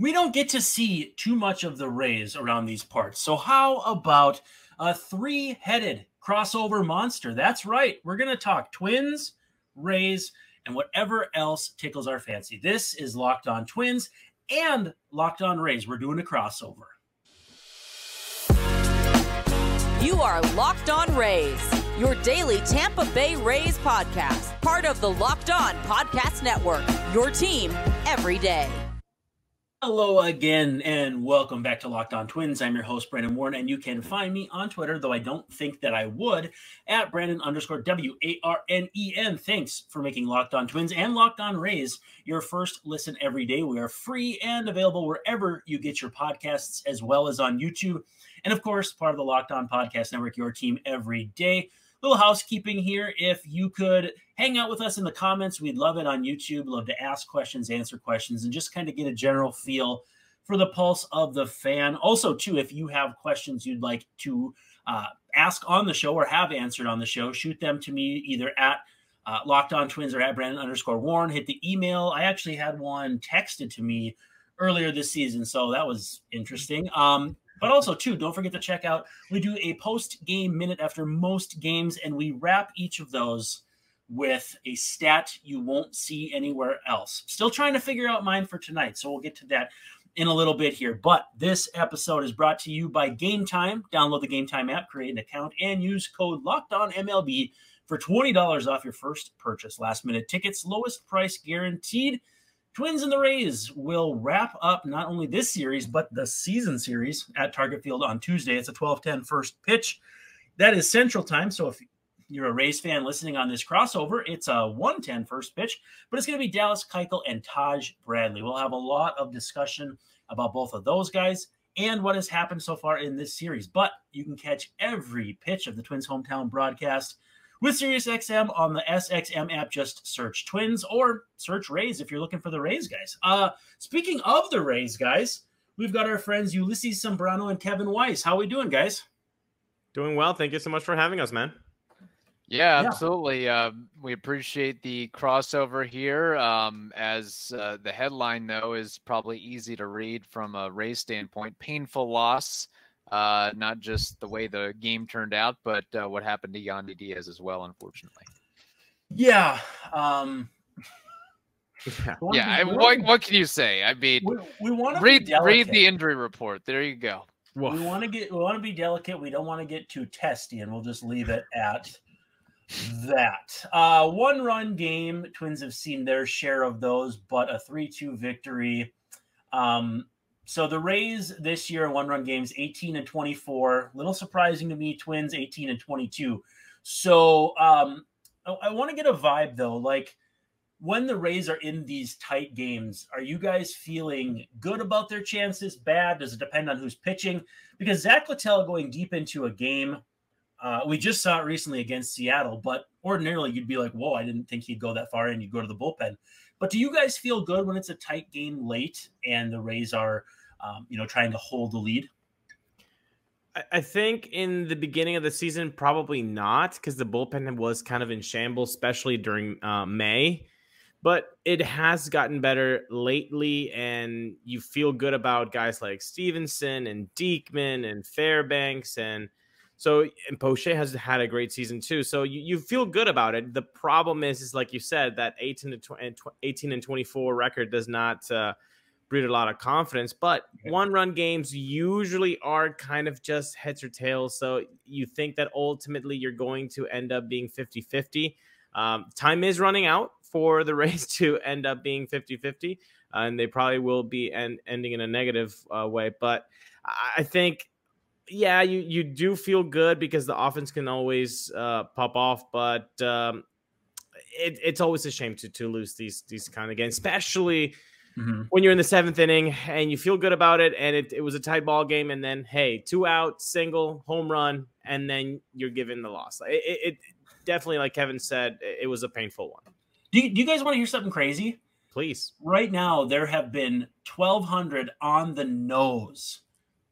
we don't get to see too much of the Rays around these parts. So, how about a three headed crossover monster? That's right. We're going to talk twins, Rays, and whatever else tickles our fancy. This is Locked On Twins and Locked On Rays. We're doing a crossover. You are Locked On Rays, your daily Tampa Bay Rays podcast, part of the Locked On Podcast Network, your team every day. Hello again, and welcome back to Locked On Twins. I'm your host, Brandon Warne, and you can find me on Twitter, though I don't think that I would, at Brandon underscore W A R N E N. Thanks for making Locked On Twins and Locked On Rays your first listen every day. We are free and available wherever you get your podcasts, as well as on YouTube. And of course, part of the Locked On Podcast Network, your team every day little housekeeping here. If you could hang out with us in the comments, we'd love it on YouTube. Love to ask questions, answer questions, and just kind of get a general feel for the pulse of the fan. Also, too, if you have questions you'd like to uh, ask on the show or have answered on the show, shoot them to me either at uh, Locked On Twins or at Brandon underscore Warne. Hit the email. I actually had one texted to me earlier this season, so that was interesting. Um, but also, too, don't forget to check out. We do a post game minute after most games, and we wrap each of those with a stat you won't see anywhere else. Still trying to figure out mine for tonight, so we'll get to that in a little bit here. But this episode is brought to you by Game Time. Download the Game Time app, create an account, and use code Locked On MLB for twenty dollars off your first purchase. Last minute tickets, lowest price guaranteed. Twins and the Rays will wrap up not only this series, but the season series at Target Field on Tuesday. It's a 12 10 first pitch. That is Central Time. So if you're a Rays fan listening on this crossover, it's a 110 first pitch, but it's going to be Dallas Keuchel and Taj Bradley. We'll have a lot of discussion about both of those guys and what has happened so far in this series. But you can catch every pitch of the Twins hometown broadcast with SiriusXM on the SXM app. Just search Twins or search Rays if you're looking for the Rays guys. Uh, speaking of the Rays guys, we've got our friends Ulises Sambrano and Kevin Weiss. How are we doing, guys? Doing well. Thank you so much for having us, man. Yeah, absolutely. Yeah. Uh, we appreciate the crossover here. Um, as uh, the headline, though, is probably easy to read from a Rays standpoint. Painful loss uh, not just the way the game turned out, but uh, what happened to Yandy Diaz as well, unfortunately. Yeah. Um, yeah. yeah I, what, what can you say? I mean, we, we want to read read the injury report. There you go. We want to get we want to be delicate. We don't want to get too testy, and we'll just leave it at that. Uh, one run game. Twins have seen their share of those, but a three-two victory. Um, so the Rays this year one run games 18 and 24. Little surprising to me, Twins 18 and 22. So um, I, I want to get a vibe though. Like when the Rays are in these tight games, are you guys feeling good about their chances? Bad? Does it depend on who's pitching? Because Zack Littell going deep into a game, uh, we just saw it recently against Seattle, but ordinarily you'd be like, whoa, I didn't think he'd go that far and you'd go to the bullpen. But do you guys feel good when it's a tight game late and the Rays are – um, you know, trying to hold the lead? I think in the beginning of the season, probably not, because the bullpen was kind of in shambles, especially during uh, May. But it has gotten better lately, and you feel good about guys like Stevenson and Diekman and Fairbanks, and so and Poche has had a great season too. So you, you feel good about it. The problem is, is like you said, that 18 to 20, 18 and 24 record does not. Uh, breed a lot of confidence. But one run games usually are kind of just heads or tails. So you think that ultimately you're going to end up being 50 50. Um, time is running out for the Rays to end up being 50 50. Uh, and they probably will be end, ending in a negative uh, way. But I think, yeah, you, you do feel good because the offense can always uh, pop off. But um, it, it's always a shame to, to lose these, these kind of games, especially mm-hmm. when you're in the seventh inning and you feel good about it and it, it was a tight ball game and then hey two out single home run and then you're given the loss it, it, it definitely like kevin said it was a painful one do you, do you guys want to hear something crazy please right now there have been 1200 on the nose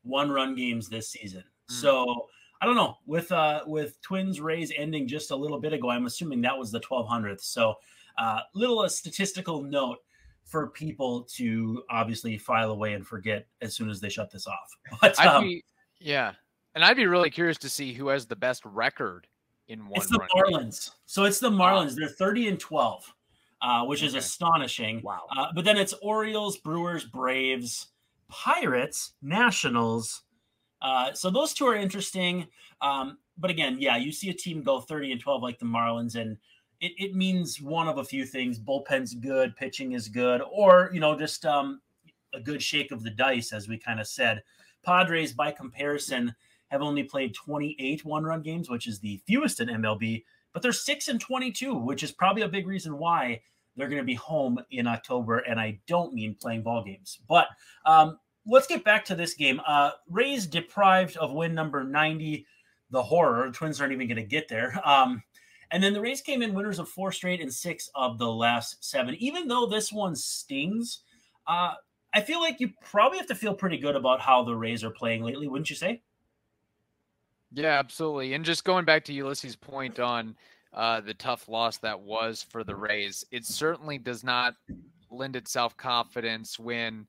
one run games this season mm. so I don't know with uh with Twins Rays ending just a little bit ago. I'm assuming that was the 1200th. So, uh, little a statistical note for people to obviously file away and forget as soon as they shut this off. But um, be, yeah, and I'd be really curious to see who has the best record in one. It's the Marlins. Game. So it's the Marlins. Wow. They're thirty and twelve, uh, which okay. is astonishing. Wow. Uh, but then it's Orioles, Brewers, Braves, Pirates, Nationals. Uh, so those two are interesting. Um, but again, yeah, you see a team go 30 and 12 like the Marlins, and it, it means one of a few things. Bullpen's good, pitching is good, or you know, just um, a good shake of the dice, as we kind of said. Padres, by comparison, have only played 28 one-run games, which is the fewest in MLB, but they're six and 22, which is probably a big reason why they're going to be home in October. And I don't mean playing ball games, but um, let's get back to this game. Uh, Rays deprived of win number 90, the horror. The Twins aren't even going to get there. Um, and then the Rays came in winners of four straight and six of the last seven. Even though this one stings, uh, I feel like you probably have to feel pretty good about how the Rays are playing lately, wouldn't you say? Yeah, absolutely. And just going back to Ulises' point on uh, the tough loss that was for the Rays, it certainly does not lend itself confidence when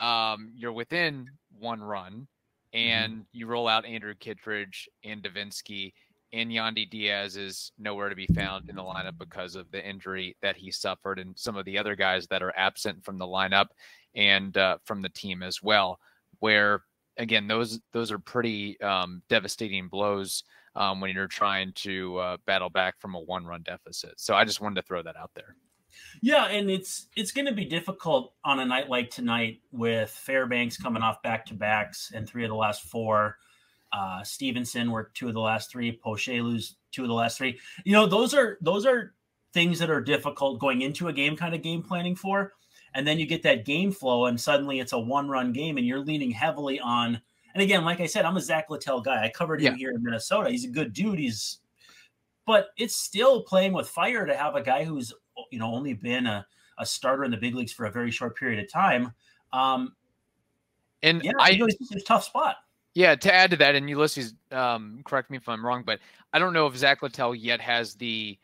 um, you're within one run mm-hmm. and you roll out Andrew Kittredge and Devenski, and Yandy Diaz is nowhere to be found in the lineup because of the injury that he suffered, and some of the other guys that are absent from the lineup and uh, from the team as well. Where again, those those are pretty um, devastating blows um, when you're trying to uh, battle back from a one run deficit. So I just wanted to throw that out there. Yeah, and it's it's going to be difficult on a night like tonight with Fairbanks coming off back to backs and three of the last four. Uh, Stevenson worked two of the last three. Poche lose two of the last three. You know, those are those are things that are difficult going into a game, kind of game planning for. And then you get that game flow, and suddenly it's a one-run game, and you're leaning heavily on. And again, like I said, I'm a Zack Littell guy. I covered him yeah. here in Minnesota. He's a good dude. He's, but it's still playing with fire to have a guy who's you know only been a, a starter in the big leagues for a very short period of time. Um, and yeah, I, you know, it's, a tough spot. Yeah, to add to that, and Ulises, um, correct me if I'm wrong, but I don't know if Zack Littell yet has the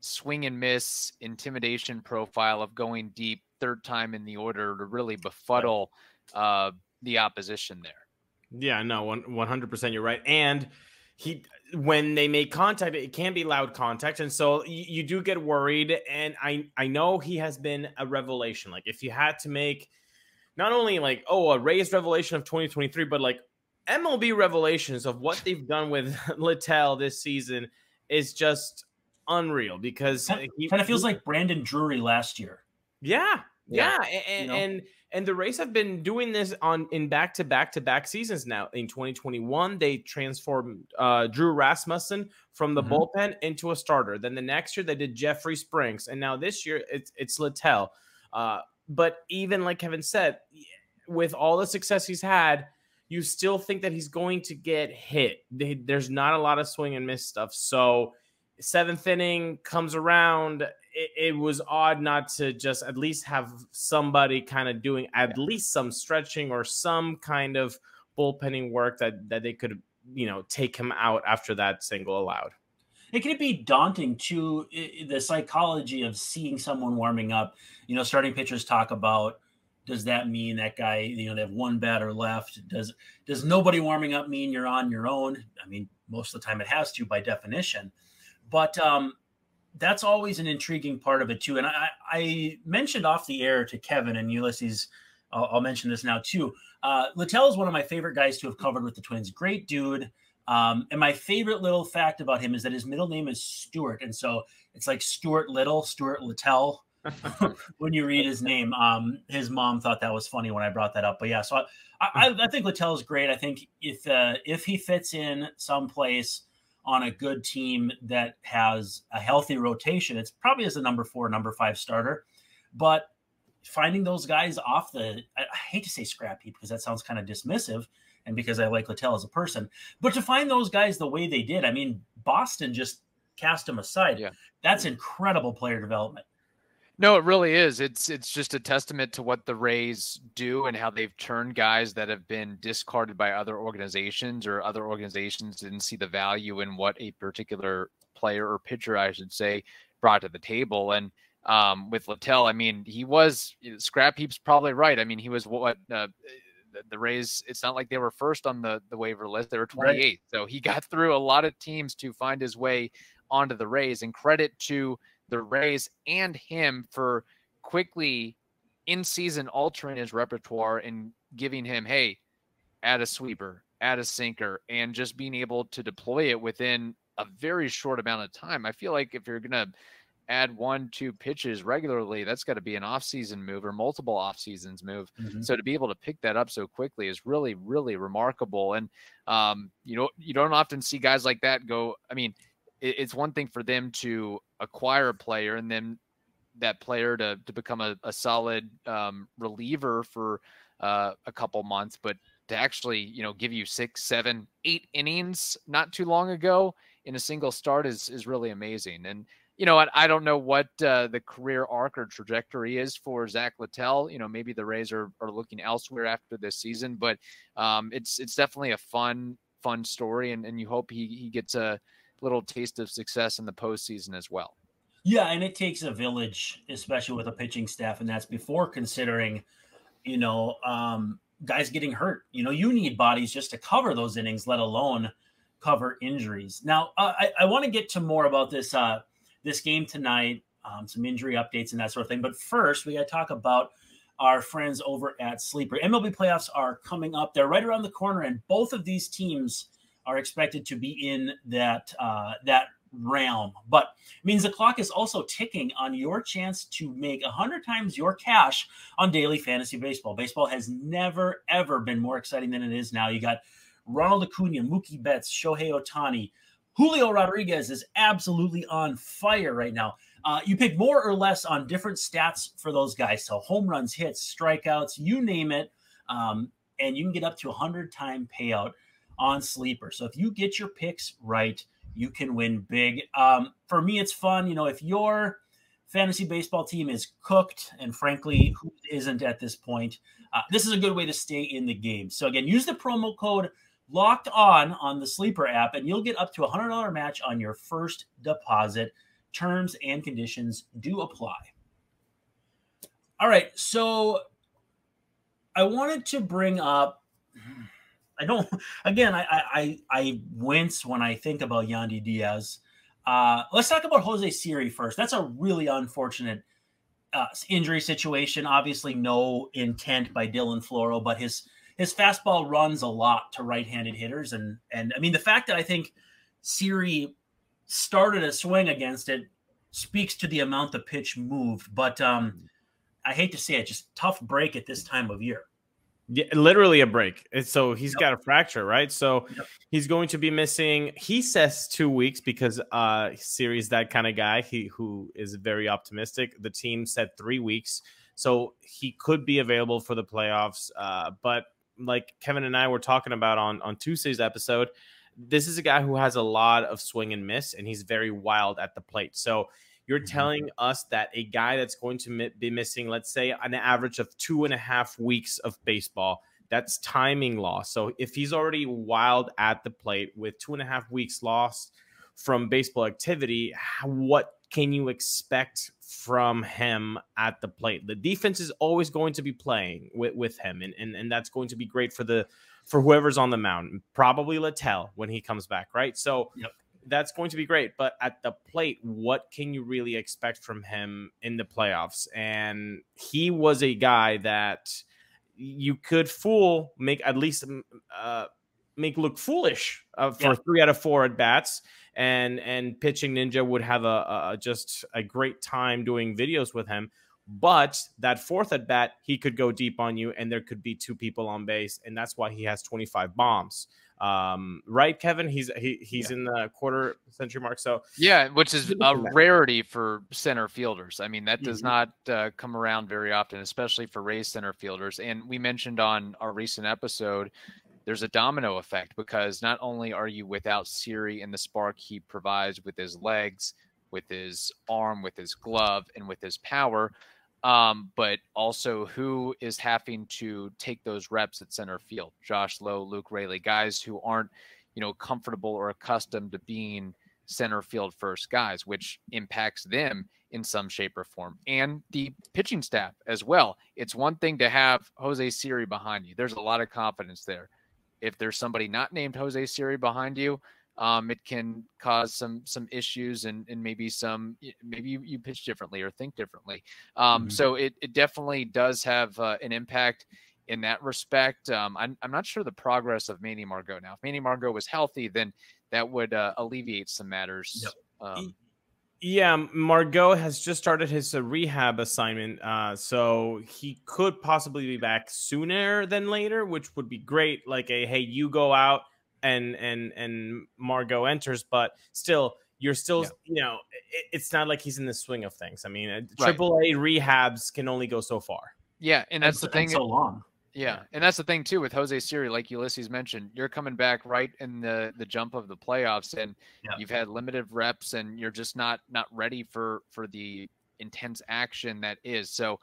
swing and miss intimidation profile of going deep third time in the order to really befuddle uh, the opposition there. Yeah, no, one hundred percent. You're right, and he when they make contact, it can be loud contact, and so you, you, do get worried. And I I know he has been a revelation. Like if you had to make not only like oh a Rays revelation of 2023, but like MLB revelations of what they've done with Littell this season is just unreal because kind, he, kind of feels like Brandon Drury last year. Yeah, yeah, yeah. And, you know? and and the Rays have been doing this on in back to back to back seasons now. In 2021, they transformed uh, Drew Rasmussen from the mm-hmm. bullpen into a starter. Then the next year they did Jeffrey Springs, and now this year it's it's Littell. Uh, but even like Kevin said, with all the success he's had, you still think that he's going to get hit. There's not a lot of swing and miss stuff. So seventh inning comes around it, it, was odd not to just at least have somebody kind of doing at yeah. least some stretching or some kind of bullpenning work that that they could you know take him out after that single allowed. It can be daunting to the psychology of seeing someone warming up. You know, starting pitchers talk about does that mean that guy you know they have one batter left does does nobody warming up mean you're on your own i mean most of the time it has to by definition but um that's always an intriguing part of it too. And I, I mentioned off the air to Kevin and Ulises. I'll, I'll mention this now too. Uh, Littell is one of my favorite guys to have covered with the Twins. Great dude. Um, and my favorite little fact about him is that his middle name is Stuart, and so it's like Stuart Little, Stuart Littell. when you read his name, um, his mom thought that was funny when I brought that up. But yeah, so I, I, I think great. I think if uh, if he fits in someplace on a good team that has a healthy rotation, it's probably as a number four, number five starter. But finding those guys off the, I, I hate to say scrap heap because that sounds kind of dismissive and because I like Littell as a person, but to find those guys the way they did, I mean, Boston just cast them aside. Yeah. That's incredible player development. No, it really is. It's it's just a testament to what the Rays do and how they've turned guys that have been discarded by other organizations or other organizations didn't see the value in what a particular player or pitcher, I should say, brought to the table. And um, with Littell. I mean, he was Scrap Heap's probably right. I mean, he was what uh, the, the, Rays. It's not like they were first on the the waiver list; they were 28th. Right. So he got through a lot of teams to find his way onto the Rays. And credit to the Rays and him for quickly in season altering his repertoire and giving him, hey, add a sweeper, add a sinker, and just being able to deploy it within a very short amount of time. I feel like if you're gonna add one, two pitches regularly, that's got to be an off-season move or multiple off-seasons move. Mm-hmm. So to be able to pick that up so quickly is really, really remarkable. And um, you know, you don't often see guys like that go. I mean, it, it's one thing for them to acquire a player and then that player to to become a, a solid um, reliever for uh, a couple months, but to actually you know give you six, seven, eight innings not too long ago in a single start is is really amazing. And you know, I, I don't know what uh, the career arc or trajectory is for Zack Littell. You know, maybe the Rays are, are looking elsewhere after this season, but um, it's it's definitely a fun fun story, and, and you hope he he gets a little taste of success in the postseason as well. Yeah, and it takes a village, especially with a pitching staff, and that's before considering, you know, um, guys getting hurt. You know, you need bodies just to cover those innings, let alone cover injuries. Now, uh, I, I want to get to more about this uh, this game tonight, um, some injury updates and that sort of thing. But first, we got to talk about our friends over at Sleeper. MLB playoffs are coming up; they're right around the corner, and both of these teams are expected to be in that uh, that realm. But means the clock is also ticking on your chance to make 100 times your cash on daily fantasy baseball. Baseball has never, ever been more exciting than it is now. You got Ronald Acuna, Mookie Betts, Shohei Ohtani. Julio Rodriguez is absolutely on fire right now. Uh, you pick more or less on different stats for those guys. So home runs, hits, strikeouts, you name it. Um, and you can get up to a 100 time payout on Sleeper. So if you get your picks right, you can win big. Um, for me, it's fun. You know, if your fantasy baseball team is cooked, and frankly, who isn't at this point, uh, this is a good way to stay in the game. So again, use the promo code locked on on the sleeper app and you'll get up to a hundred dollar match on your first deposit terms and conditions do apply all right so i wanted to bring up I don't. Again, I I I wince when I think about Yandy Diaz. Uh, let's talk about Jose Siri first. That's a really unfortunate uh, injury situation. Obviously, no intent by Dylan Floro, but his his fastball runs a lot to right-handed hitters, and and I mean the fact that I think Siri started a swing against it speaks to the amount the pitch moved. But um, I hate to say it, just tough break at this time of year. Yeah, literally a break. So he's yep. got a fracture, right? So yep. he's going to be missing. He says two weeks because uh Siri's that kind of guy. He who is very optimistic. The team said three weeks, so he could be available for the playoffs. Uh, but like Kevin and I were talking about on on Tuesday's episode, this is a guy who has a lot of swing and miss, and he's very wild at the plate. So you're mm-hmm. telling us that a guy that's going to be missing, let's say, an average of two and a half weeks of baseball, that's timing loss. So if he's already wild at the plate with two and a half weeks lost from baseball activity, what can you expect from him at the plate? The defense is always going to be playing with, with him, and, and, and that's going to be great for the for whoever's on the mound, probably Littell when he comes back, right? So yep that's going to be great. But at the plate, what can you really expect from him in the playoffs? And he was a guy that you could fool, make at least mm, uh, make look foolish uh, for yeah. three out of four at bats. And and pitching ninja would have a, a just a great time doing videos with him. But that fourth at bat, he could go deep on you, and there could be two people on base, and that's why he has 25 bombs um, right, Kevin? He's he, he's yeah. in the quarter century mark. So yeah, which is a rarity for center fielders. I mean, that does mm-hmm. not uh, come around very often, especially for Rays center fielders. And we mentioned on our recent episode, there's a domino effect because not only are you without Siri and the spark he provides with his legs, with his arm, with his glove, and with his power um, but also who is having to take those reps at center field. Josh Lowe, Luke Raley, guys who aren't, you know, comfortable or accustomed to being center field first guys, which impacts them in some shape or form, and the pitching staff as well. It's one thing to have Jose Siri behind you. There's a lot of confidence there. If there's somebody not named Jose Siri behind you, um, it can cause some some issues and and maybe some maybe you, you pitch differently or think differently. Um, mm-hmm. So it it definitely does have uh, an impact in that respect. Um, I'm I'm not sure the progress of Manny Margot now. If Manny Margot was healthy, then that would uh, alleviate some matters. Yep. Um, yeah, Margot has just started his uh, rehab assignment, uh, so he could possibly be back sooner than later, which would be great. Like a hey, you go out and and and Margot enters, but still you're still yeah. you know it, it's not like he's in the swing of things. I mean, triple right. A rehabs can only go so far. Yeah, and that's the thing. So long. Yeah, and that's the thing too with Jose Siri, like Ulises mentioned, you're coming back right in the the jump of the playoffs, and yeah. you've had limited reps, and you're just not not ready for for the intense action that is. So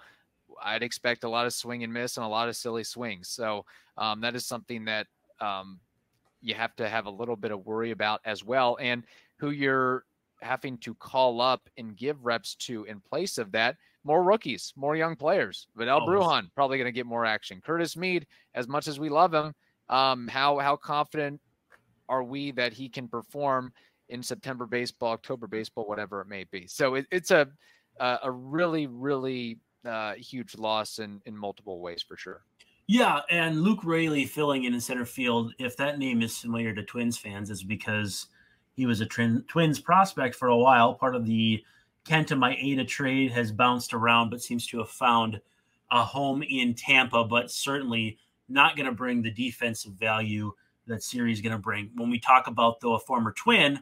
I'd expect a lot of swing and miss and a lot of silly swings. So um, that is something that um, you have to have a little bit of worry about as well, and who you're having to call up and give reps to in place of that. More rookies, more young players. Vidal oh, Brujan probably going to get more action. Curtis Mead, as much as we love him, um, how how confident are we that he can perform in September baseball, October baseball, whatever it may be? So it, it's a a really really uh, huge loss in in multiple ways for sure. Yeah, and Luke Raley filling in in center field. If that name is familiar to Twins fans, is because he was a Twins prospect for a while. Part of the Kenta Maeda trade has bounced around, but seems to have found a home in Tampa. But certainly not going to bring the defensive value that Siri is going to bring. When we talk about though a former Twin,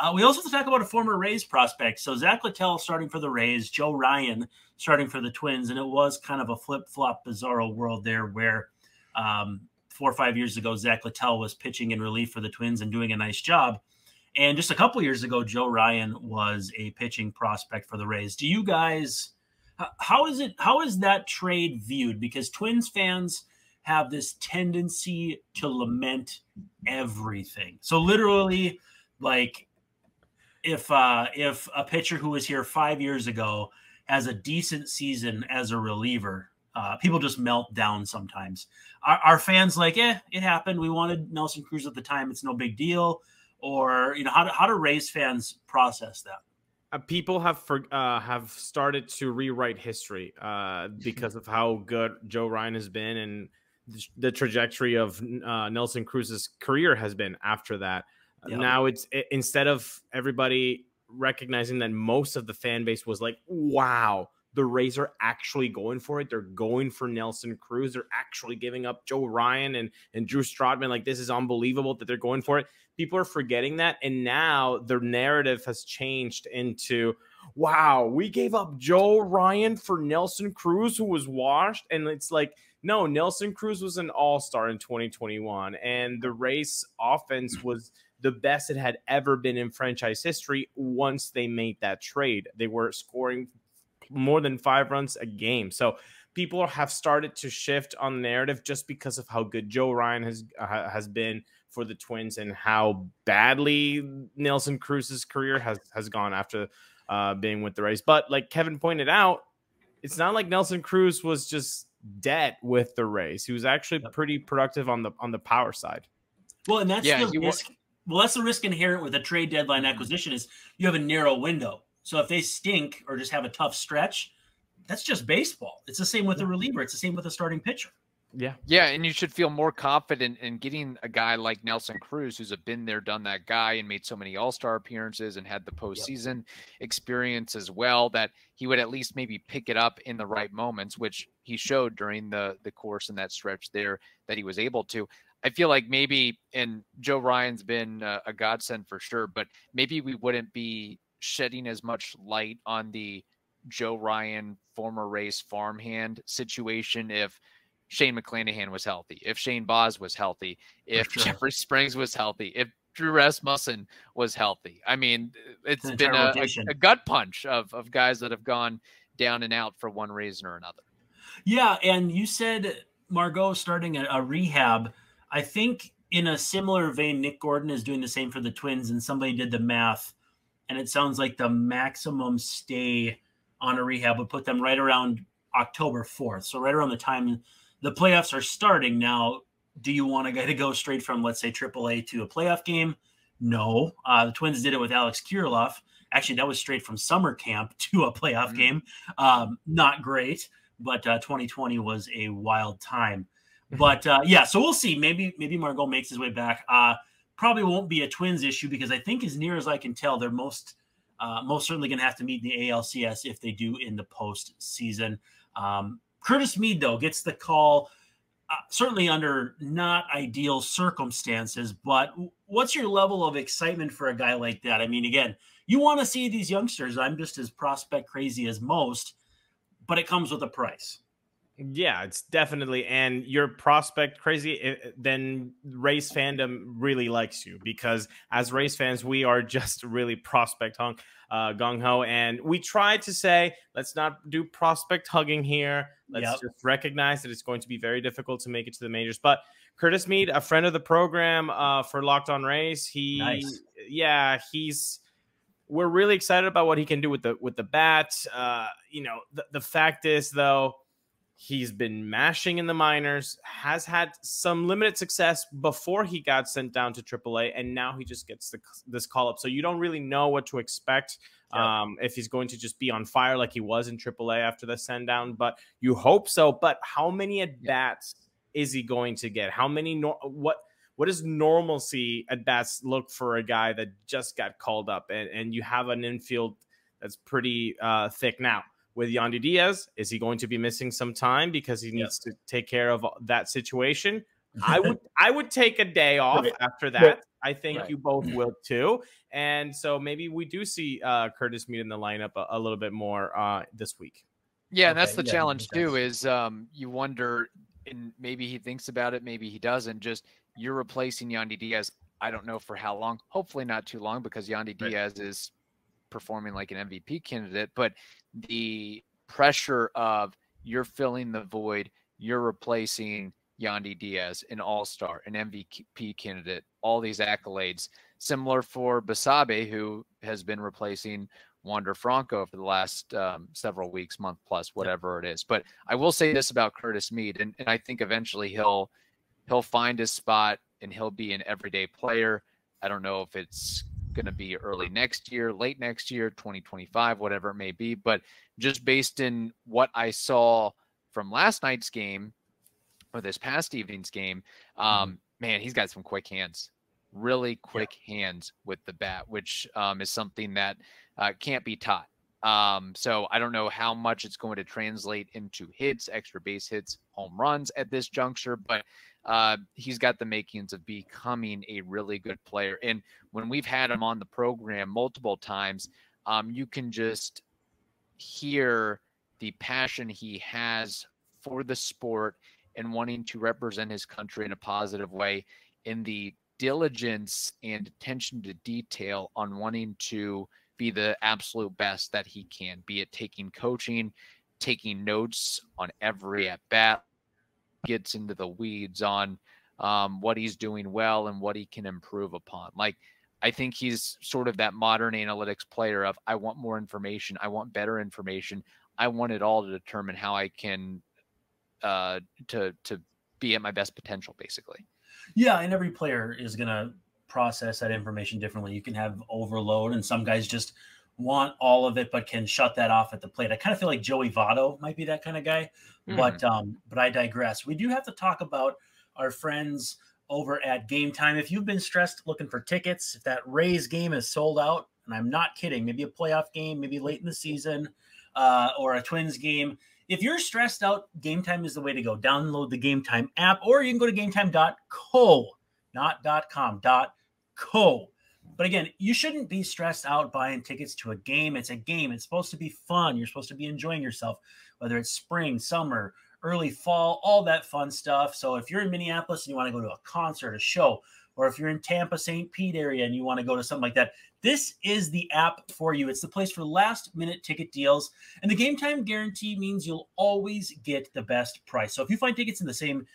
uh, we also have to talk about a former Rays prospect. So Zack Littell starting for the Rays, Joe Ryan starting for the Twins, and it was kind of a flip flop, bizarro world there where um, four or five years ago Zack Littell was pitching in relief for the Twins and doing a nice job, and just a couple years ago Joe Ryan was a pitching prospect for the Rays. Do you guys? How is it? How is that trade viewed? Because Twins fans have this tendency to lament everything. So literally, like if uh, if a pitcher who was here five years ago has a decent season as a reliever, uh, people just melt down sometimes. Our, our, fans like, eh, it happened. We wanted Nelson Cruz at the time. It's no big deal. Or you know, how do, how do Rays fans process that? Uh, people have for, uh, have started to rewrite history uh, because of how good Joe Ryan has been and the trajectory of uh, Nelson Cruz's career has been after that. Yep. Now it's it, instead of everybody recognizing that most of the fan base was like, wow, the Rays are actually going for it. They're going for Nelson Cruz. They're actually giving up Joe Ryan and, and Drew Strotman. Like, this is unbelievable that they're going for it. People are forgetting that. And now the narrative has changed into, wow, we gave up Joe Ryan for Nelson Cruz, who was washed. And it's like, no, Nelson Cruz was an all star in 2021. And the Rays offense was the best it had ever been in franchise history once they made that trade. They were scoring more than five runs a game. So people have started to shift on the narrative just because of how good Joe Ryan has uh, has been for the Twins and how badly Nelson Cruz's career has has gone after uh, being with the Rays. But like Kevin pointed out, it's not like Nelson Cruz was just dead with the Rays. He was actually pretty productive on the on the power side. Well, and that's yeah, the risk well, that's the risk inherent with a trade deadline mm-hmm. acquisition is you have a narrow window. So if they stink or just have a tough stretch, that's just baseball. It's the same with a reliever. It's the same with a starting pitcher. Yeah. Yeah. And you should feel more confident in getting a guy like Nelson Cruz, who's a been there, done that guy and made so many all star appearances and had the postseason yep. experience as well, that he would at least maybe pick it up in the right moments, which he showed during the, the course in that stretch there that he was able to. I feel like maybe, and Joe Ryan's been a, a godsend for sure, but maybe we wouldn't be shedding as much light on the Joe Ryan former Rays farmhand situation if Shane McClanahan was healthy, if Shane Baz was healthy, if sure. Jeffrey Springs was healthy, if Drew Rasmussen was healthy. I mean, it's, it's been a, a, a, gut punch of, of guys that have gone down and out for one reason or another. Yeah. And you said Margot starting a, a rehab. I think in a similar vein, Nick Gordon is doing the same for the Twins, and somebody did the math. and it sounds like the maximum stay on a rehab would put them right around October 4th. So right around the time the playoffs are starting now. Do you want a guy to go straight from, let's say, AAA to a playoff game? No. Uh, the Twins did it with Alex Kirilloff. Actually, that was straight from summer camp to a playoff mm-hmm. game. Um, not great, but uh, 2020 was a wild time. But uh, yeah, so we'll see. Maybe maybe Margot makes his way back. Uh, probably won't be a Twins issue because I think, as near as I can tell, they're most uh, most certainly going to have to meet the ALCS if they do in the postseason. Um, Curtis Mead, though, gets the call, uh, certainly under not ideal circumstances. But what's your level of excitement for a guy like that? I mean, again, you want to see these youngsters. I'm just as prospect crazy as most, but it comes with a price. Yeah, it's definitely. And your prospect crazy, eh, eh, then Rays fandom really likes you because as Rays fans, we are just really prospect hung, uh, gung ho. And we try to say, let's not do prospect hugging here. Let's yep. just recognize that it's going to be very difficult to make it to the majors. But Curtis Mead, a friend of the program uh, for Locked On Rays, he, nice. yeah, he's we're really excited about what he can do with the with the bat. Uh, you know, the fact is though He's been mashing in the minors, has had some limited success before he got sent down to AAA, and now he just gets the, this call up. So you don't really know what to expect yeah. um, if he's going to just be on fire like he was in AAA after the send down, but you hope so. But how many at bats yeah. is he going to get? How many? No- what? What does normalcy at bats look for a guy that just got called up, and, and you have an infield that's pretty uh, thick now? With Yandy Diaz. Is he going to be missing some time because he needs yep. to take care of that situation? I would I would take a day off right. after that. Right. I think right. you both will too. And so maybe we do see uh, Curtis Mead in the lineup a, a little bit more uh, this week. Yeah, okay. and that's the yeah, challenge too. Is um, you wonder, and maybe he thinks about it, maybe he doesn't. Just you're replacing Yandy Diaz. I don't know for how long. Hopefully not too long because Yandy Diaz is performing like an MVP candidate, but the pressure of you're filling the void, you're replacing Yandy Diaz, an all star, an MVP candidate, all these accolades. Similar for Basabe, who has been replacing Wander Franco for the last um, several weeks, month plus, whatever it is. But I will say this about Curtis Mead, and, and I think eventually he'll he'll find his spot and he'll be an everyday player. I don't know if it's going to be early next year, late next year, 2025, whatever it may be. But just based in what I saw from last night's game or this past evening's game, um, mm-hmm. man, he's got some quick hands, really quick yeah. hands with the bat, which um, is something that uh, can't be taught. Um, so I don't know how much it's going to translate into hits, extra base hits, home runs at this juncture, but uh, he's got the makings of becoming a really good player. And when we've had him on the program multiple times, um, you can just hear the passion he has for the sport and wanting to represent his country in a positive way, in the diligence and attention to detail on wanting to be the absolute best that he can, be it taking coaching, taking notes on every at bat, gets into the weeds on um, what he's doing well and what he can improve upon. Like, I think he's sort of that modern analytics player of I want more information, I want better information, I want it all to determine how I can uh, to to be at my best potential, basically. Yeah, and every player is gonna process that information differently. You can have overload, and some guys just want all of it but can shut that off at the plate. I kind of feel like Joey Votto might be that kind of guy, mm-hmm. but um, but I digress. We do have to talk about our friends over at Game Time. If you've been stressed looking for tickets, if that Rays game is sold out, and I'm not kidding, maybe a playoff game, maybe late in the season, uh, or a Twins game. If you're stressed out, Game Time is the way to go. Download the Game Time app, or you can go to GameTime.co, not .com, .co. But again, you shouldn't be stressed out buying tickets to a game. It's a game. It's supposed to be fun. You're supposed to be enjoying yourself, whether it's spring, summer, early fall, all that fun stuff. So if you're in Minneapolis and you want to go to a concert, a show, or if you're in Tampa, St. Pete area and you want to go to something like that, this is the app for you. It's the place for last minute ticket deals. And the game time guarantee means you'll always get the best price. So if you find tickets in the same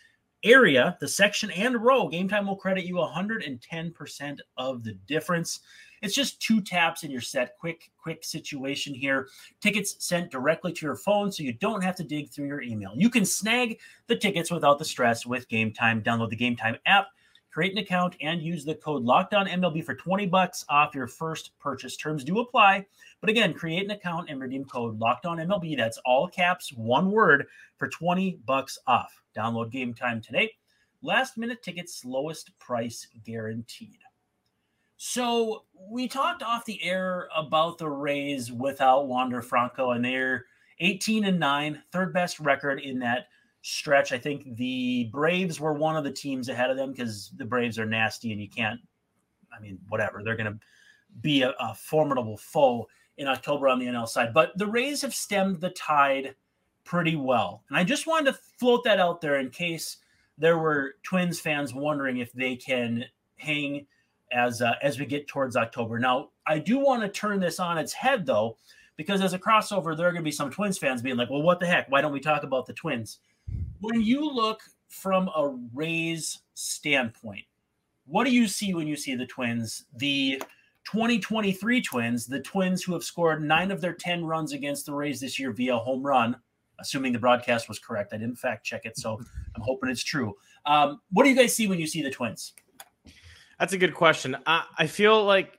area, the section and row, Game Time will credit you 110% of the difference. It's just two taps and you're set. Quick, quick situation here. Tickets sent directly to your phone so you don't have to dig through your email. You can snag the tickets without the stress with Game Time. Download the Game Time app, create an account, and use the code LOCKEDONMLB for 20 bucks off your first purchase. Terms do apply. But again, create an account and redeem code LOCKEDONMLB. That's all caps, one word, for 20 bucks off. Download Game Time today. Last minute tickets, lowest price guaranteed. So we talked off the air about the Rays without Wander Franco, and they're 18 and 9, third best record in that stretch. I think the Braves were one of the teams ahead of them because the Braves are nasty and you can't, I mean, whatever. They're going to be a, a, formidable foe in October on the NL side. But the Rays have stemmed the tide pretty well. And I just wanted to float that out there in case there were Twins fans wondering if they can hang as uh, as we get towards October. Now, I do want to turn this on its head though, because as a crossover, there are going to be some Twins fans being like, "Well, what the heck? Why don't we talk about the Twins?" When you look from a Rays standpoint, what do you see when you see the Twins? The 2023 Twins, the Twins who have scored nine of their 10 runs against the Rays this year via home run, assuming the broadcast was correct. I didn't fact check it, so I'm hoping it's true. Um, what do you guys see when you see the Twins? That's a good question. I, I feel like,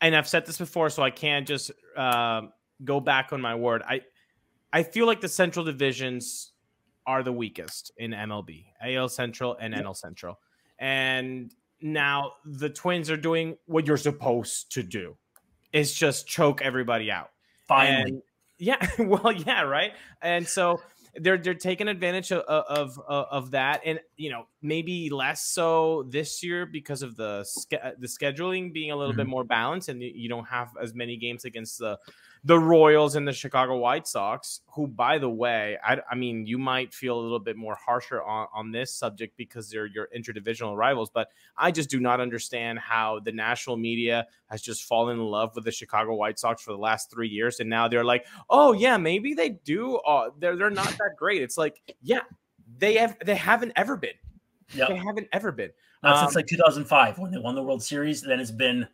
and I've said this before, so I can't just uh, go back on my word. I I feel like the Central divisions are the weakest in MLB, AL Central and NL Central, and now the Twins are doing what you're supposed to do. Is just choke everybody out. Finally. And yeah, well, yeah, right. And so they're they're taking advantage of, of of, that, and you know maybe less so this year because of the the scheduling being a little mm-hmm. bit more balanced, and you don't have as many games against the the Royals and the Chicago White Sox, who, by the way, I, I mean, you might feel a little bit more harsher on, on this subject because they're your interdivisional rivals, but I just do not understand how the national media has just fallen in love with the Chicago White Sox for the last three years, and now they're like, oh yeah, maybe they do. Uh, they're they're not that great. It's like, yeah, they have they haven't ever been. Yep. They haven't ever been. Not um, since like 2005 when they won the World Series. Then it's been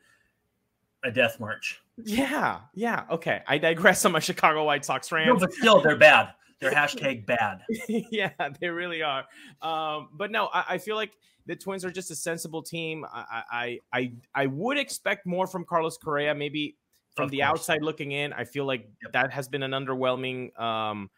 a death march. Yeah, yeah. Okay, I digress on my Chicago White Sox rant. No, but still, they're bad. They're hashtag bad. yeah, they really are. Um, but no, I, I, feel like the Twins are just a sensible team. I, I, I, I would expect more from Carlos Correa. Maybe from of the course. outside looking in, I feel like that has been an underwhelming um,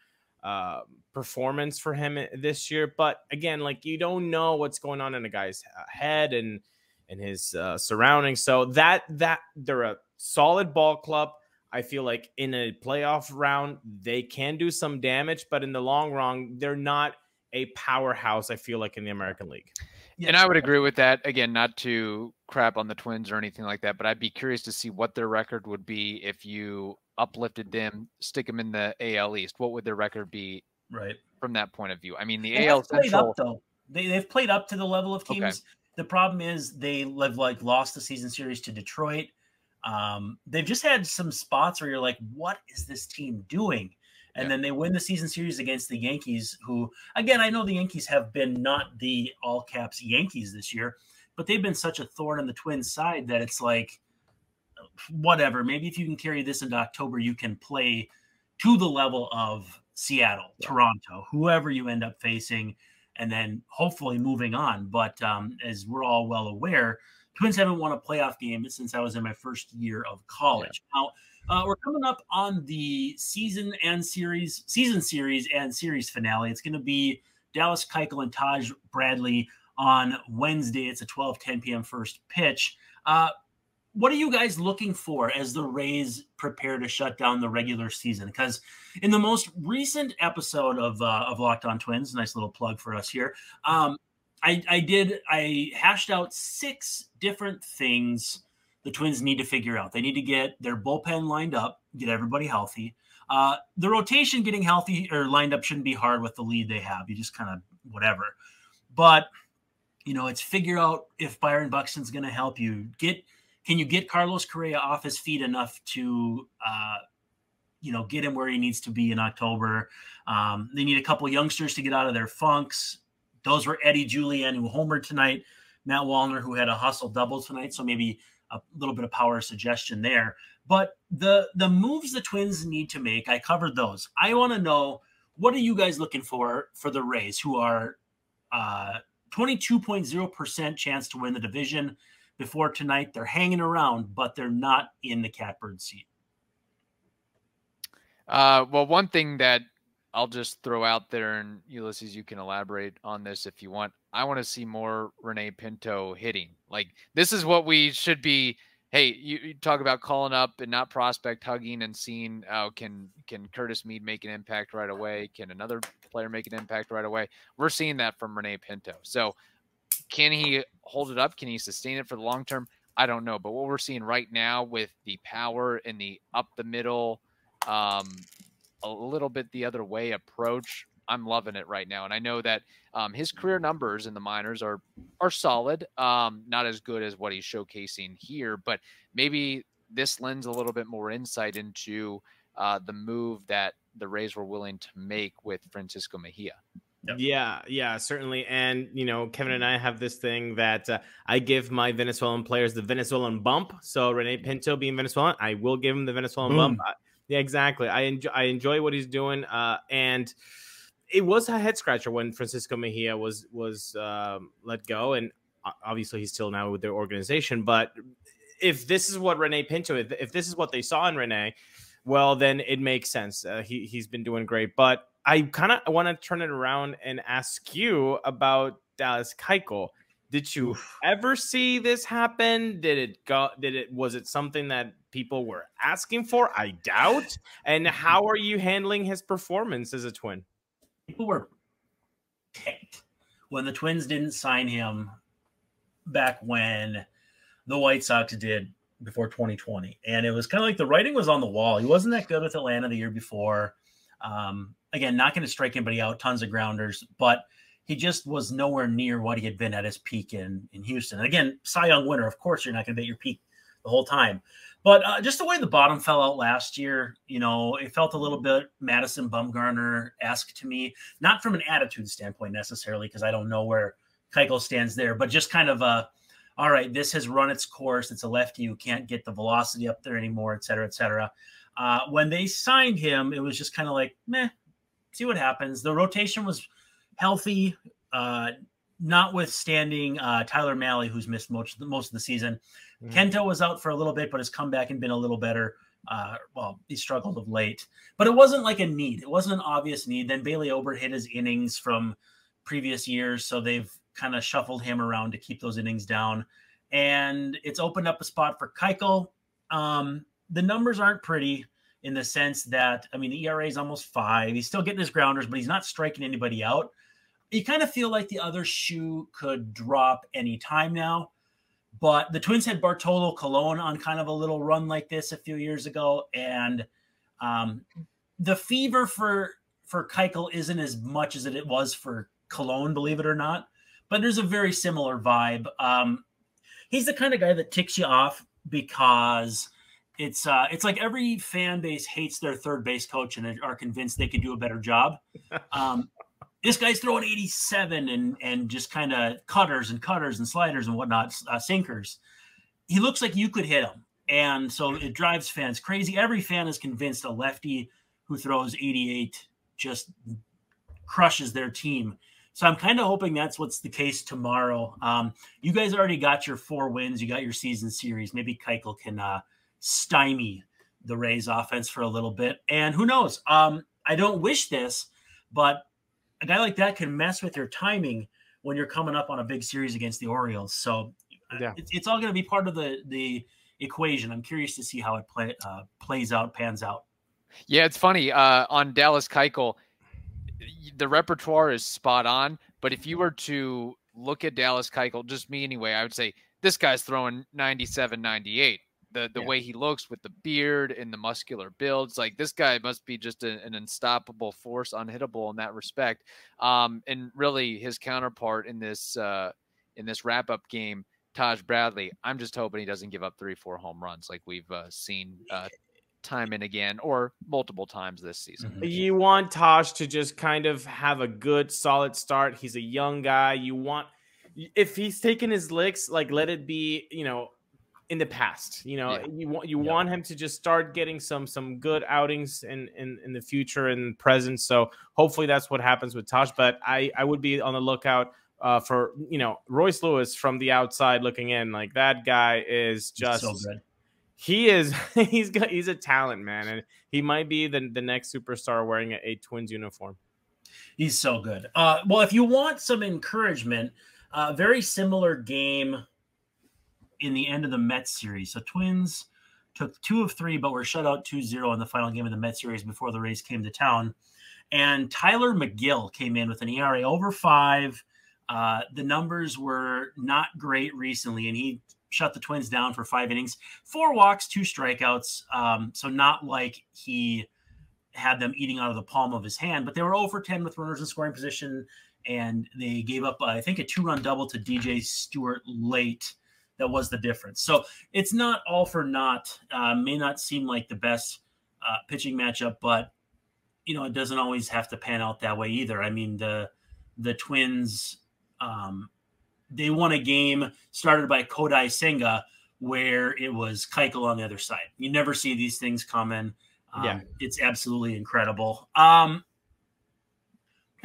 uh, performance for him this year. But again, like you don't know what's going on in a guy's uh, head and and his uh, surroundings. So that that they're a solid ball club. I feel like in a playoff round they can do some damage, but in the long run, they're not a powerhouse. I feel like in the American League. Yeah. And I would agree with that. Again, not to crap on the Twins or anything like that, but I'd be curious to see what their record would be if you uplifted them, stick them in the AL East. What would their record be? Right from that point of view. I mean, the they AL Central. Up, though. They they've played up to the level of teams. Okay. The problem is they have like lost the season series to Detroit. Um, they've just had some spots where you're like, what is this team doing? And yeah. then they win the season series against the Yankees, who, again, I know the Yankees have been not the all caps Yankees this year, but they've been such a thorn on the Twins' side that it's like, whatever. Maybe if you can carry this into October, you can play to the level of Seattle, yeah. Toronto, whoever you end up facing, and then hopefully moving on. But um, as we're all well aware, Twins haven't won a playoff game since I was in my first year of college. Yeah. Now, uh, we're coming up on the season and series, season series and series finale. It's going to be Dallas Keuchel and Taj Bradley on Wednesday. It's a 12 10 p.m. first pitch. Uh, what are you guys looking for as the Rays prepare to shut down the regular season? Because in the most recent episode of uh, of Locked On Twins, nice little plug for us here. Um, I, I did I hashed out six different things the Twins need to figure out. They need to get their bullpen lined up, get everybody healthy. Uh, the rotation getting healthy or lined up shouldn't be hard with the lead they have. You just kind of whatever. But you know, it's figure out if Byron Buxton's going to help you get can you get Carlos Correa off his feet enough to, uh, you know, get him where he needs to be in October? Um, they need a couple youngsters to get out of their funks. Those were Eddie Julien, who homered tonight, Matt Wallner, who had a hustle double tonight. So maybe a little bit of power suggestion there. But the the moves the Twins need to make, I covered those. I want to know what are you guys looking for for the Rays, who are uh, 22.0% chance to win the division before tonight. They're hanging around, but they're not in the catbird seat. Uh, well, one thing that I'll just throw out there, and Ulises, you can elaborate on this if you want. I want to see more Rene Pinto hitting. Like this is what we should be. Hey, you, you talk about calling up and not prospect hugging and seeing. Oh, can can Curtis Mead make an impact right away? Can another player make an impact right away? We're seeing that from Rene Pinto. So, can he hold it up? Can he sustain it for the long term? I don't know. But what we're seeing right now with the power and the up the middle um, a little bit the other way approach. I'm loving it right now, and I know that um, his career numbers in the minors are are solid. Um, not as good as what he's showcasing here, but maybe this lends a little bit more insight into uh, the move that the Rays were willing to make with Francisco Mejia. Yep. Yeah, yeah, certainly. And you know, Kevin and I have this thing that uh, I give my Venezuelan players the Venezuelan bump. So Rene Pinto being Venezuelan, I will give him the Venezuelan Boom. bump. Yeah, exactly. I enjoy I enjoy what he's doing. Uh, and it was a head scratcher when Francisco Mejia was was um, let go, and obviously he's still now with their organization. But if this is what Rene Pinto, if, this is what they saw in Rene, well, then it makes sense. Uh, he he's been doing great. But I kind of want to turn it around and ask you about Dallas Keuchel did you Oof. ever see this happen? Did it go? Did it? Was it something that people were asking for? I doubt. And how are you handling his performance as a twin? People were ticked when the Twins didn't sign him back when the White Sox did before 2020, and it was kind of like the writing was on the wall. He wasn't that good with Atlanta the year before. Um, again, not going to strike anybody out, tons of grounders, but he just was nowhere near what he had been at his peak in in Houston. And again, Cy Young winner, of course, you're not going to be at your peak the whole time. But uh, just the way the bottom fell out last year, you know, it felt a little bit Madison Bumgarner esque to me, not from an attitude standpoint necessarily, because I don't know where Keuchel stands there, but just kind of a, all right, this has run its course. It's a lefty who can't get the velocity up there anymore, et cetera, et cetera. Uh, when they signed him, it was just kind of like, meh, see what happens. The rotation was healthy, uh, notwithstanding uh, Tyler Mahle, who's missed most, most of the season. Mm-hmm. Kenta was out for a little bit, but has come back and been a little better. Uh, well, he struggled of late, but it wasn't like a need. It wasn't an obvious need. Then Bailey Ober hit his innings from previous years, so they've kind of shuffled him around to keep those innings down. And it's opened up a spot for Keuchel. Um, the numbers aren't pretty in the sense that I mean the ERA is almost five. He's still getting his grounders, but he's not striking anybody out you kind of feel like the other shoe could drop anytime now. But the Twins had Bartolo Colon on kind of a little run like this a few years ago, and um, the fever for for Keuchel isn't as much as it was for Colon, believe it or not. But there's a very similar vibe. Um, he's the kind of guy that ticks you off because it's uh, it's like every fan base hates their third base coach and are convinced they could do a better job. Um, this guy's throwing 87 and and just kind of cutters and cutters and sliders and whatnot, uh, sinkers. He looks like you could hit him, and so it drives fans crazy. Every fan is convinced a lefty who throws 88 just crushes their team. So I'm kind of hoping that's what's the case tomorrow. Um, you guys already got your four wins. You got your season series. Maybe Keuchel can uh, stymie the Rays offense for a little bit. And who knows? Um, I don't wish this, but a guy like that can mess with your timing when you're coming up on a big series against the Orioles. So uh, yeah. it's, it's all going to be part of the the equation. I'm curious to see how it play, uh, plays out, pans out. Yeah, it's funny uh, on Dallas Keuchel, the repertoire is spot on. But if you were to look at Dallas Keuchel, just me anyway, I would say this guy's throwing 97, 98 the the yeah. way he looks with the beard and the muscular builds. Like this guy must be just a, an unstoppable force, unhittable in that respect. Um, and really his counterpart in this uh, in this wrap up game, Taj Bradley. I'm just hoping he doesn't give up three, four home runs like we've uh, seen uh, time and again, or multiple times this season. Mm-hmm. You want Taj to just kind of have a good, solid start. He's a young guy. You want if he's taking his licks, like let it be, you know, in the past. You know, yeah. you want you yeah. want him to just start getting some some good outings in in in the future and present. So hopefully that's what happens with Taj. But I I would be on the lookout uh, for you know Royce Lewis from the outside looking in. Like that guy is just so good. He is he's got he's a talent man, and he might be the the next superstar wearing a, a Twins uniform. He's so good. Uh, well, if you want some encouragement, uh, very similar game in the end of the Mets series. So Twins took two of three, but were shut out 2-0 in the final game of the Mets series before the Rays came to town. And Tylor Megill came in with an ERA over five. Uh, the numbers were not great recently, and he shut the Twins down for five innings, four walks, two strikeouts. Um, so not like he had them eating out of the palm of his hand, but they were over 10 with runners in scoring position, and they gave up, uh, I think, a two-run double to DJ Stewart late. That was the difference. So it's not all for naught. Uh, may not seem like the best uh, pitching matchup, but you know it doesn't always have to pan out that way either. I mean the the Twins um, they won a game started by Kodai Senga where it was Keuchel on the other side. You never see these things coming. Um, yeah, it's absolutely incredible. Um,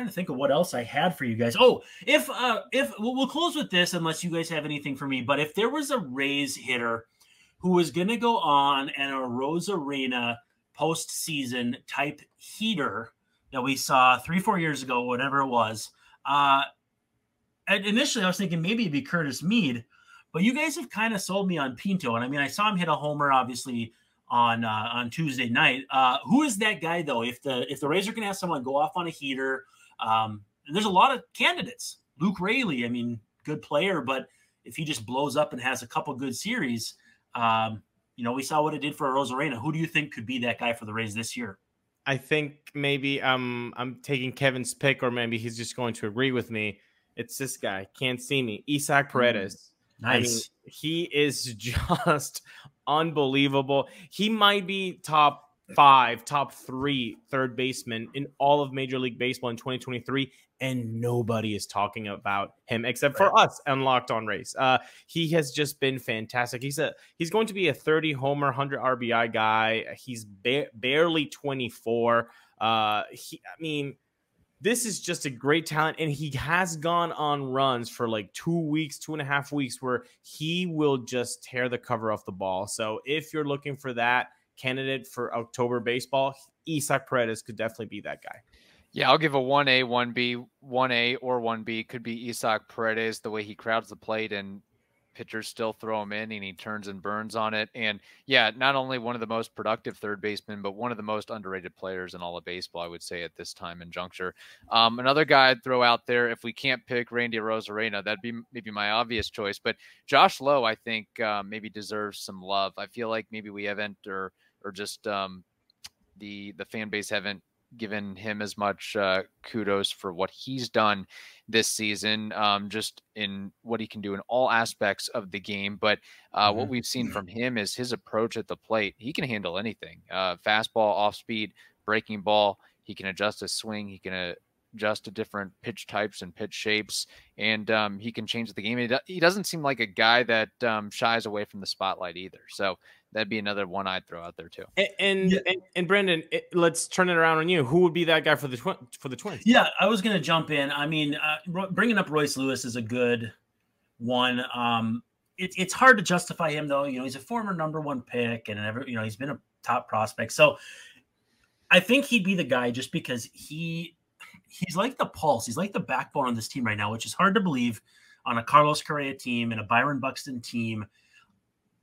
trying to think of what else I had for you guys. Oh, if uh, if we'll, we'll close with this, unless you guys have anything for me. But if there was a Rays hitter who was going to go on and Arozarena postseason type heater that we saw three, four years ago, whatever it was, uh, initially I was thinking maybe it'd be Curtis Mead, but you guys have kind of sold me on Pinto. And I mean, I saw him hit a homer, obviously on uh, on Tuesday night. Uh, who is that guy though? If the if the Rays are going to have someone go off on a heater, um, there's a lot of candidates. Luke Raley, I mean, good player, but if he just blows up and has a couple good series, um, you know, we saw what it did for Arozarena. Who do you think could be that guy for the Rays this year? I think maybe um, I'm taking Kevin's pick, or maybe he's just going to agree with me. It's this guy. Can't see me. Isaac mm, Paredes. Nice. I mean, he is just unbelievable. He might be top five, top three third baseman in all of Major League Baseball in 2023, and nobody is talking about him except for us and Locked On Rays. Uh, he has just been fantastic. He's a he's going to be a 30 homer, 100 RBI guy. He's ba- barely 24. Uh, he, I mean this is just a great talent and he has gone on runs for like two weeks two and a half weeks where he will just tear the cover off the ball so if you're looking for that candidate for october baseball isaac paredes could definitely be that guy yeah i'll give a 1a 1b 1a or 1b could be isaac paredes the way he crowds the plate and pitchers still throw him in and he turns and burns on it. And yeah, not only one of the most productive third basemen, but one of the most underrated players in all of baseball, I would say, at this time and juncture. Um, another guy I'd throw out there, if we can't pick Randy Arozarena, that'd be maybe my obvious choice. But Josh Lowe, I think uh, maybe deserves some love. I feel like maybe we haven't or or just um, the the fan base haven't given him as much uh, kudos for what he's done this season, um, just in what he can do in all aspects of the game. But uh, mm-hmm. what we've seen from him is his approach at the plate. He can handle anything uh, fastball, off speed, breaking ball. He can adjust his swing. He can adjust to different pitch types and pitch shapes, and um, he can change the game. He doesn't seem like a guy that um, shies away from the spotlight either. So that'd be another one I'd throw out there too. And and, yeah. and, and Brandon, it, let's turn it around on you. Who would be that guy for the twi- for the Twins? Yeah, I was going to jump in. I mean, uh, bringing up Royce Lewis is a good one. Um, it, it's hard to justify him though. You know, he's a former number one pick, and ever you know he's been a top prospect. So I think he'd be the guy just because he he's like the pulse. He's like the backbone on this team right now, which is hard to believe on a Carlos Correa team and a Byron Buxton team.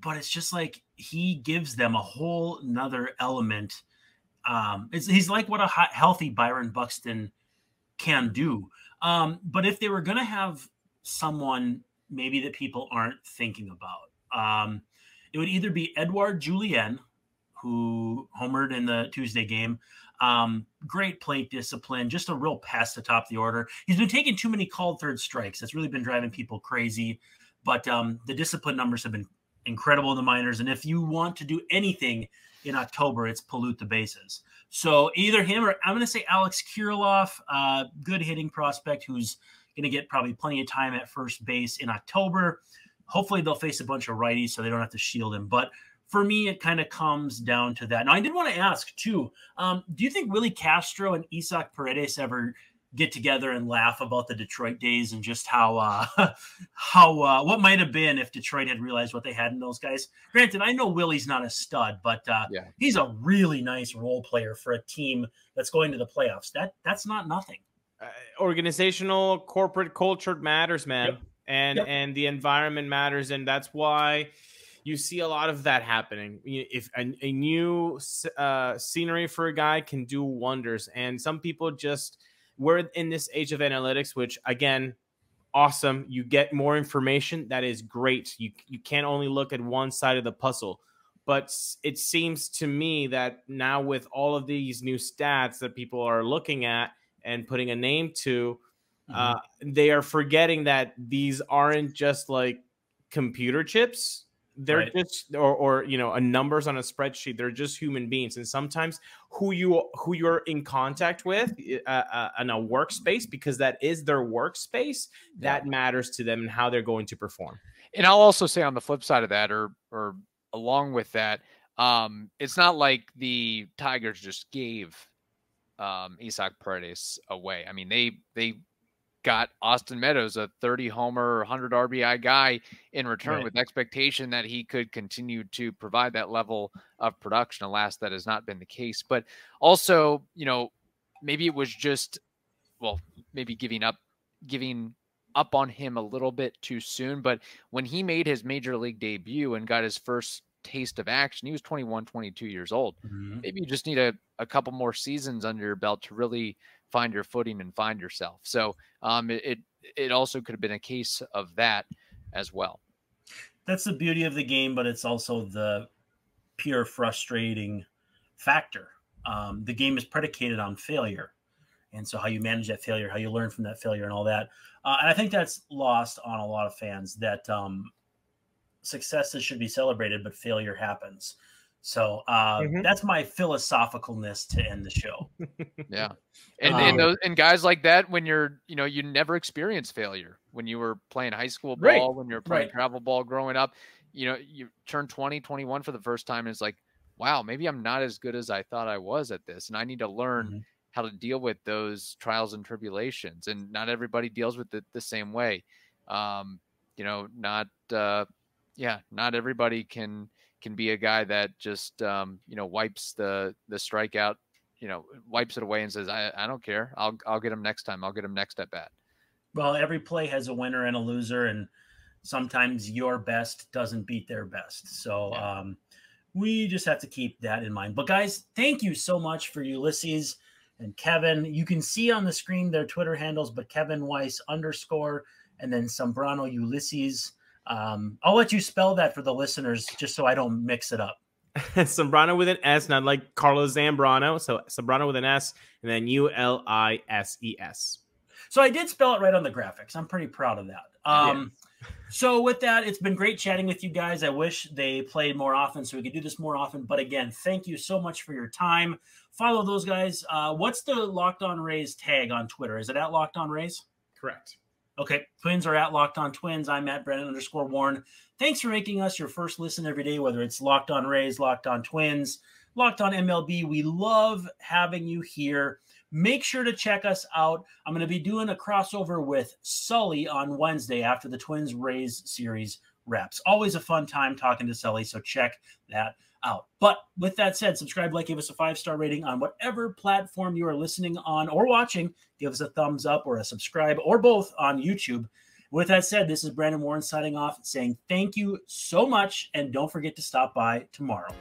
But it's just like he gives them a whole nother element. Um, he's like what a healthy Byron Buxton can do. Um, but if they were going to have someone maybe that people aren't thinking about, um, it would either be Edouard Julien, who homered in the Tuesday game, um, great plate discipline, just a real pass atop the order. He's been taking too many called third strikes. That's really been driving people crazy. But um, the discipline numbers have been incredible in the minors. And if you want to do anything in October, it's pollute the bases. So either him or I'm going to say Alex Kirilloff, uh, good hitting prospect who's going to get probably plenty of time at first base in October. Hopefully, they'll face a bunch of righties so they don't have to shield him. But for me, it kind of comes down to that. Now, I did want to ask too um, do you think Willi Castro and Isaac Paredes ever get together and laugh about the Detroit days and just how uh, how uh, what might have been if Detroit had realized what they had in those guys. Granted, I know Willi's not a stud, but uh, yeah. he's a really nice role player for a team that's going to the playoffs. That that's not nothing. Uh, organizational, corporate culture matters, man, yep. and yep. and the environment matters, and that's why you see a lot of that happening. If a, a new uh, scenery for a guy can do wonders, and some people just we're in this age of analytics, which again, awesome. You get more information. That is great. You you can't only look at one side of the puzzle. But it seems to me that now with all of these new stats that people are looking at and putting a name to, mm-hmm. uh, they are forgetting that these aren't just like computer chips they're right. just or, or you know a numbers on a spreadsheet they're just human beings and sometimes who you who you're in contact with uh, uh, in a workspace because that is their workspace that matters to them and how they're going to perform. And i'll also say on the flip side of that or or along with that um it's not like the tigers just gave um isaac paredes away. I mean they they got Austin Meadows, a 30 homer, 100 RBI guy in return right. with expectation that he could continue to provide that level of production. Alas, that has not been the case. But also, you know, maybe it was just, well, maybe giving up, giving up on him a little bit too soon. But when he made his major league debut and got his first taste of action, he was 21, 22 years old. Mm-hmm. Maybe you just need a, a couple more seasons under your belt to really find your footing and find yourself. So um, it it also could have been a case of that as well. That's the beauty of the game, but it's also the pure frustrating factor. Um, the game is predicated on failure, and so how you manage that failure, how you learn from that failure, and all that. Uh, and I think that's lost on a lot of fans that um, successes should be celebrated, but failure happens. So uh, mm-hmm. that's my philosophicalness to end the show. yeah, and um, and, those, and guys like that, when you're you know you never experience failure when you were playing high school ball, right. when you were playing right. travel ball growing up. You know, you turn 20, 21 for the first time, and it's like, wow, maybe I'm not as good as I thought I was at this, and I need to learn. Mm-hmm. How to deal with those trials and tribulations, and not everybody deals with it the same way. Um, you know, not uh, yeah, not everybody can can be a guy that just um, you know wipes the the strikeout, you know, wipes it away and says, "I, I don't care. I'll I'll get him next time. I'll get him next at bat." Well, every play has a winner and a loser, and sometimes your best doesn't beat their best. So yeah. um, we just have to keep that in mind. But guys, thank you so much for Ulises and Kevin. You can see on the screen their Twitter handles, but Kevin Weiss underscore and then Sambrano Ulises. Um, I'll let you spell that for the listeners just so I don't mix it up. Sambrano with an S, not like Carlos Zambrano. So Sambrano with an S and then U L I S E S. So I did spell it right on the graphics. I'm pretty proud of that. Um, yeah. so with that, it's been great chatting with you guys. I wish they played more often so we could do this more often. But again, thank you so much for your time. Follow those guys. Uh, what's the Locked On Rays tag on Twitter? Is it at Locked On Rays? Correct. Okay, twins are at Locked On Twins. I'm at Brandon underscore Warne. Thanks for making us your first listen every day, whether it's Locked On Rays, Locked On Twins, Locked On MLB. We love having you here. Make sure to check us out. I'm going to be doing a crossover with Sully on Wednesday after the Twins Rays series wraps. Always a fun time talking to Sully, so check that out. But with that said, subscribe, like, give us a five star rating on whatever platform you are listening on or watching. Give us a thumbs up or a subscribe or both on YouTube. With that said, this is Brandon Warne signing off, saying thank you so much. And don't forget to stop by tomorrow.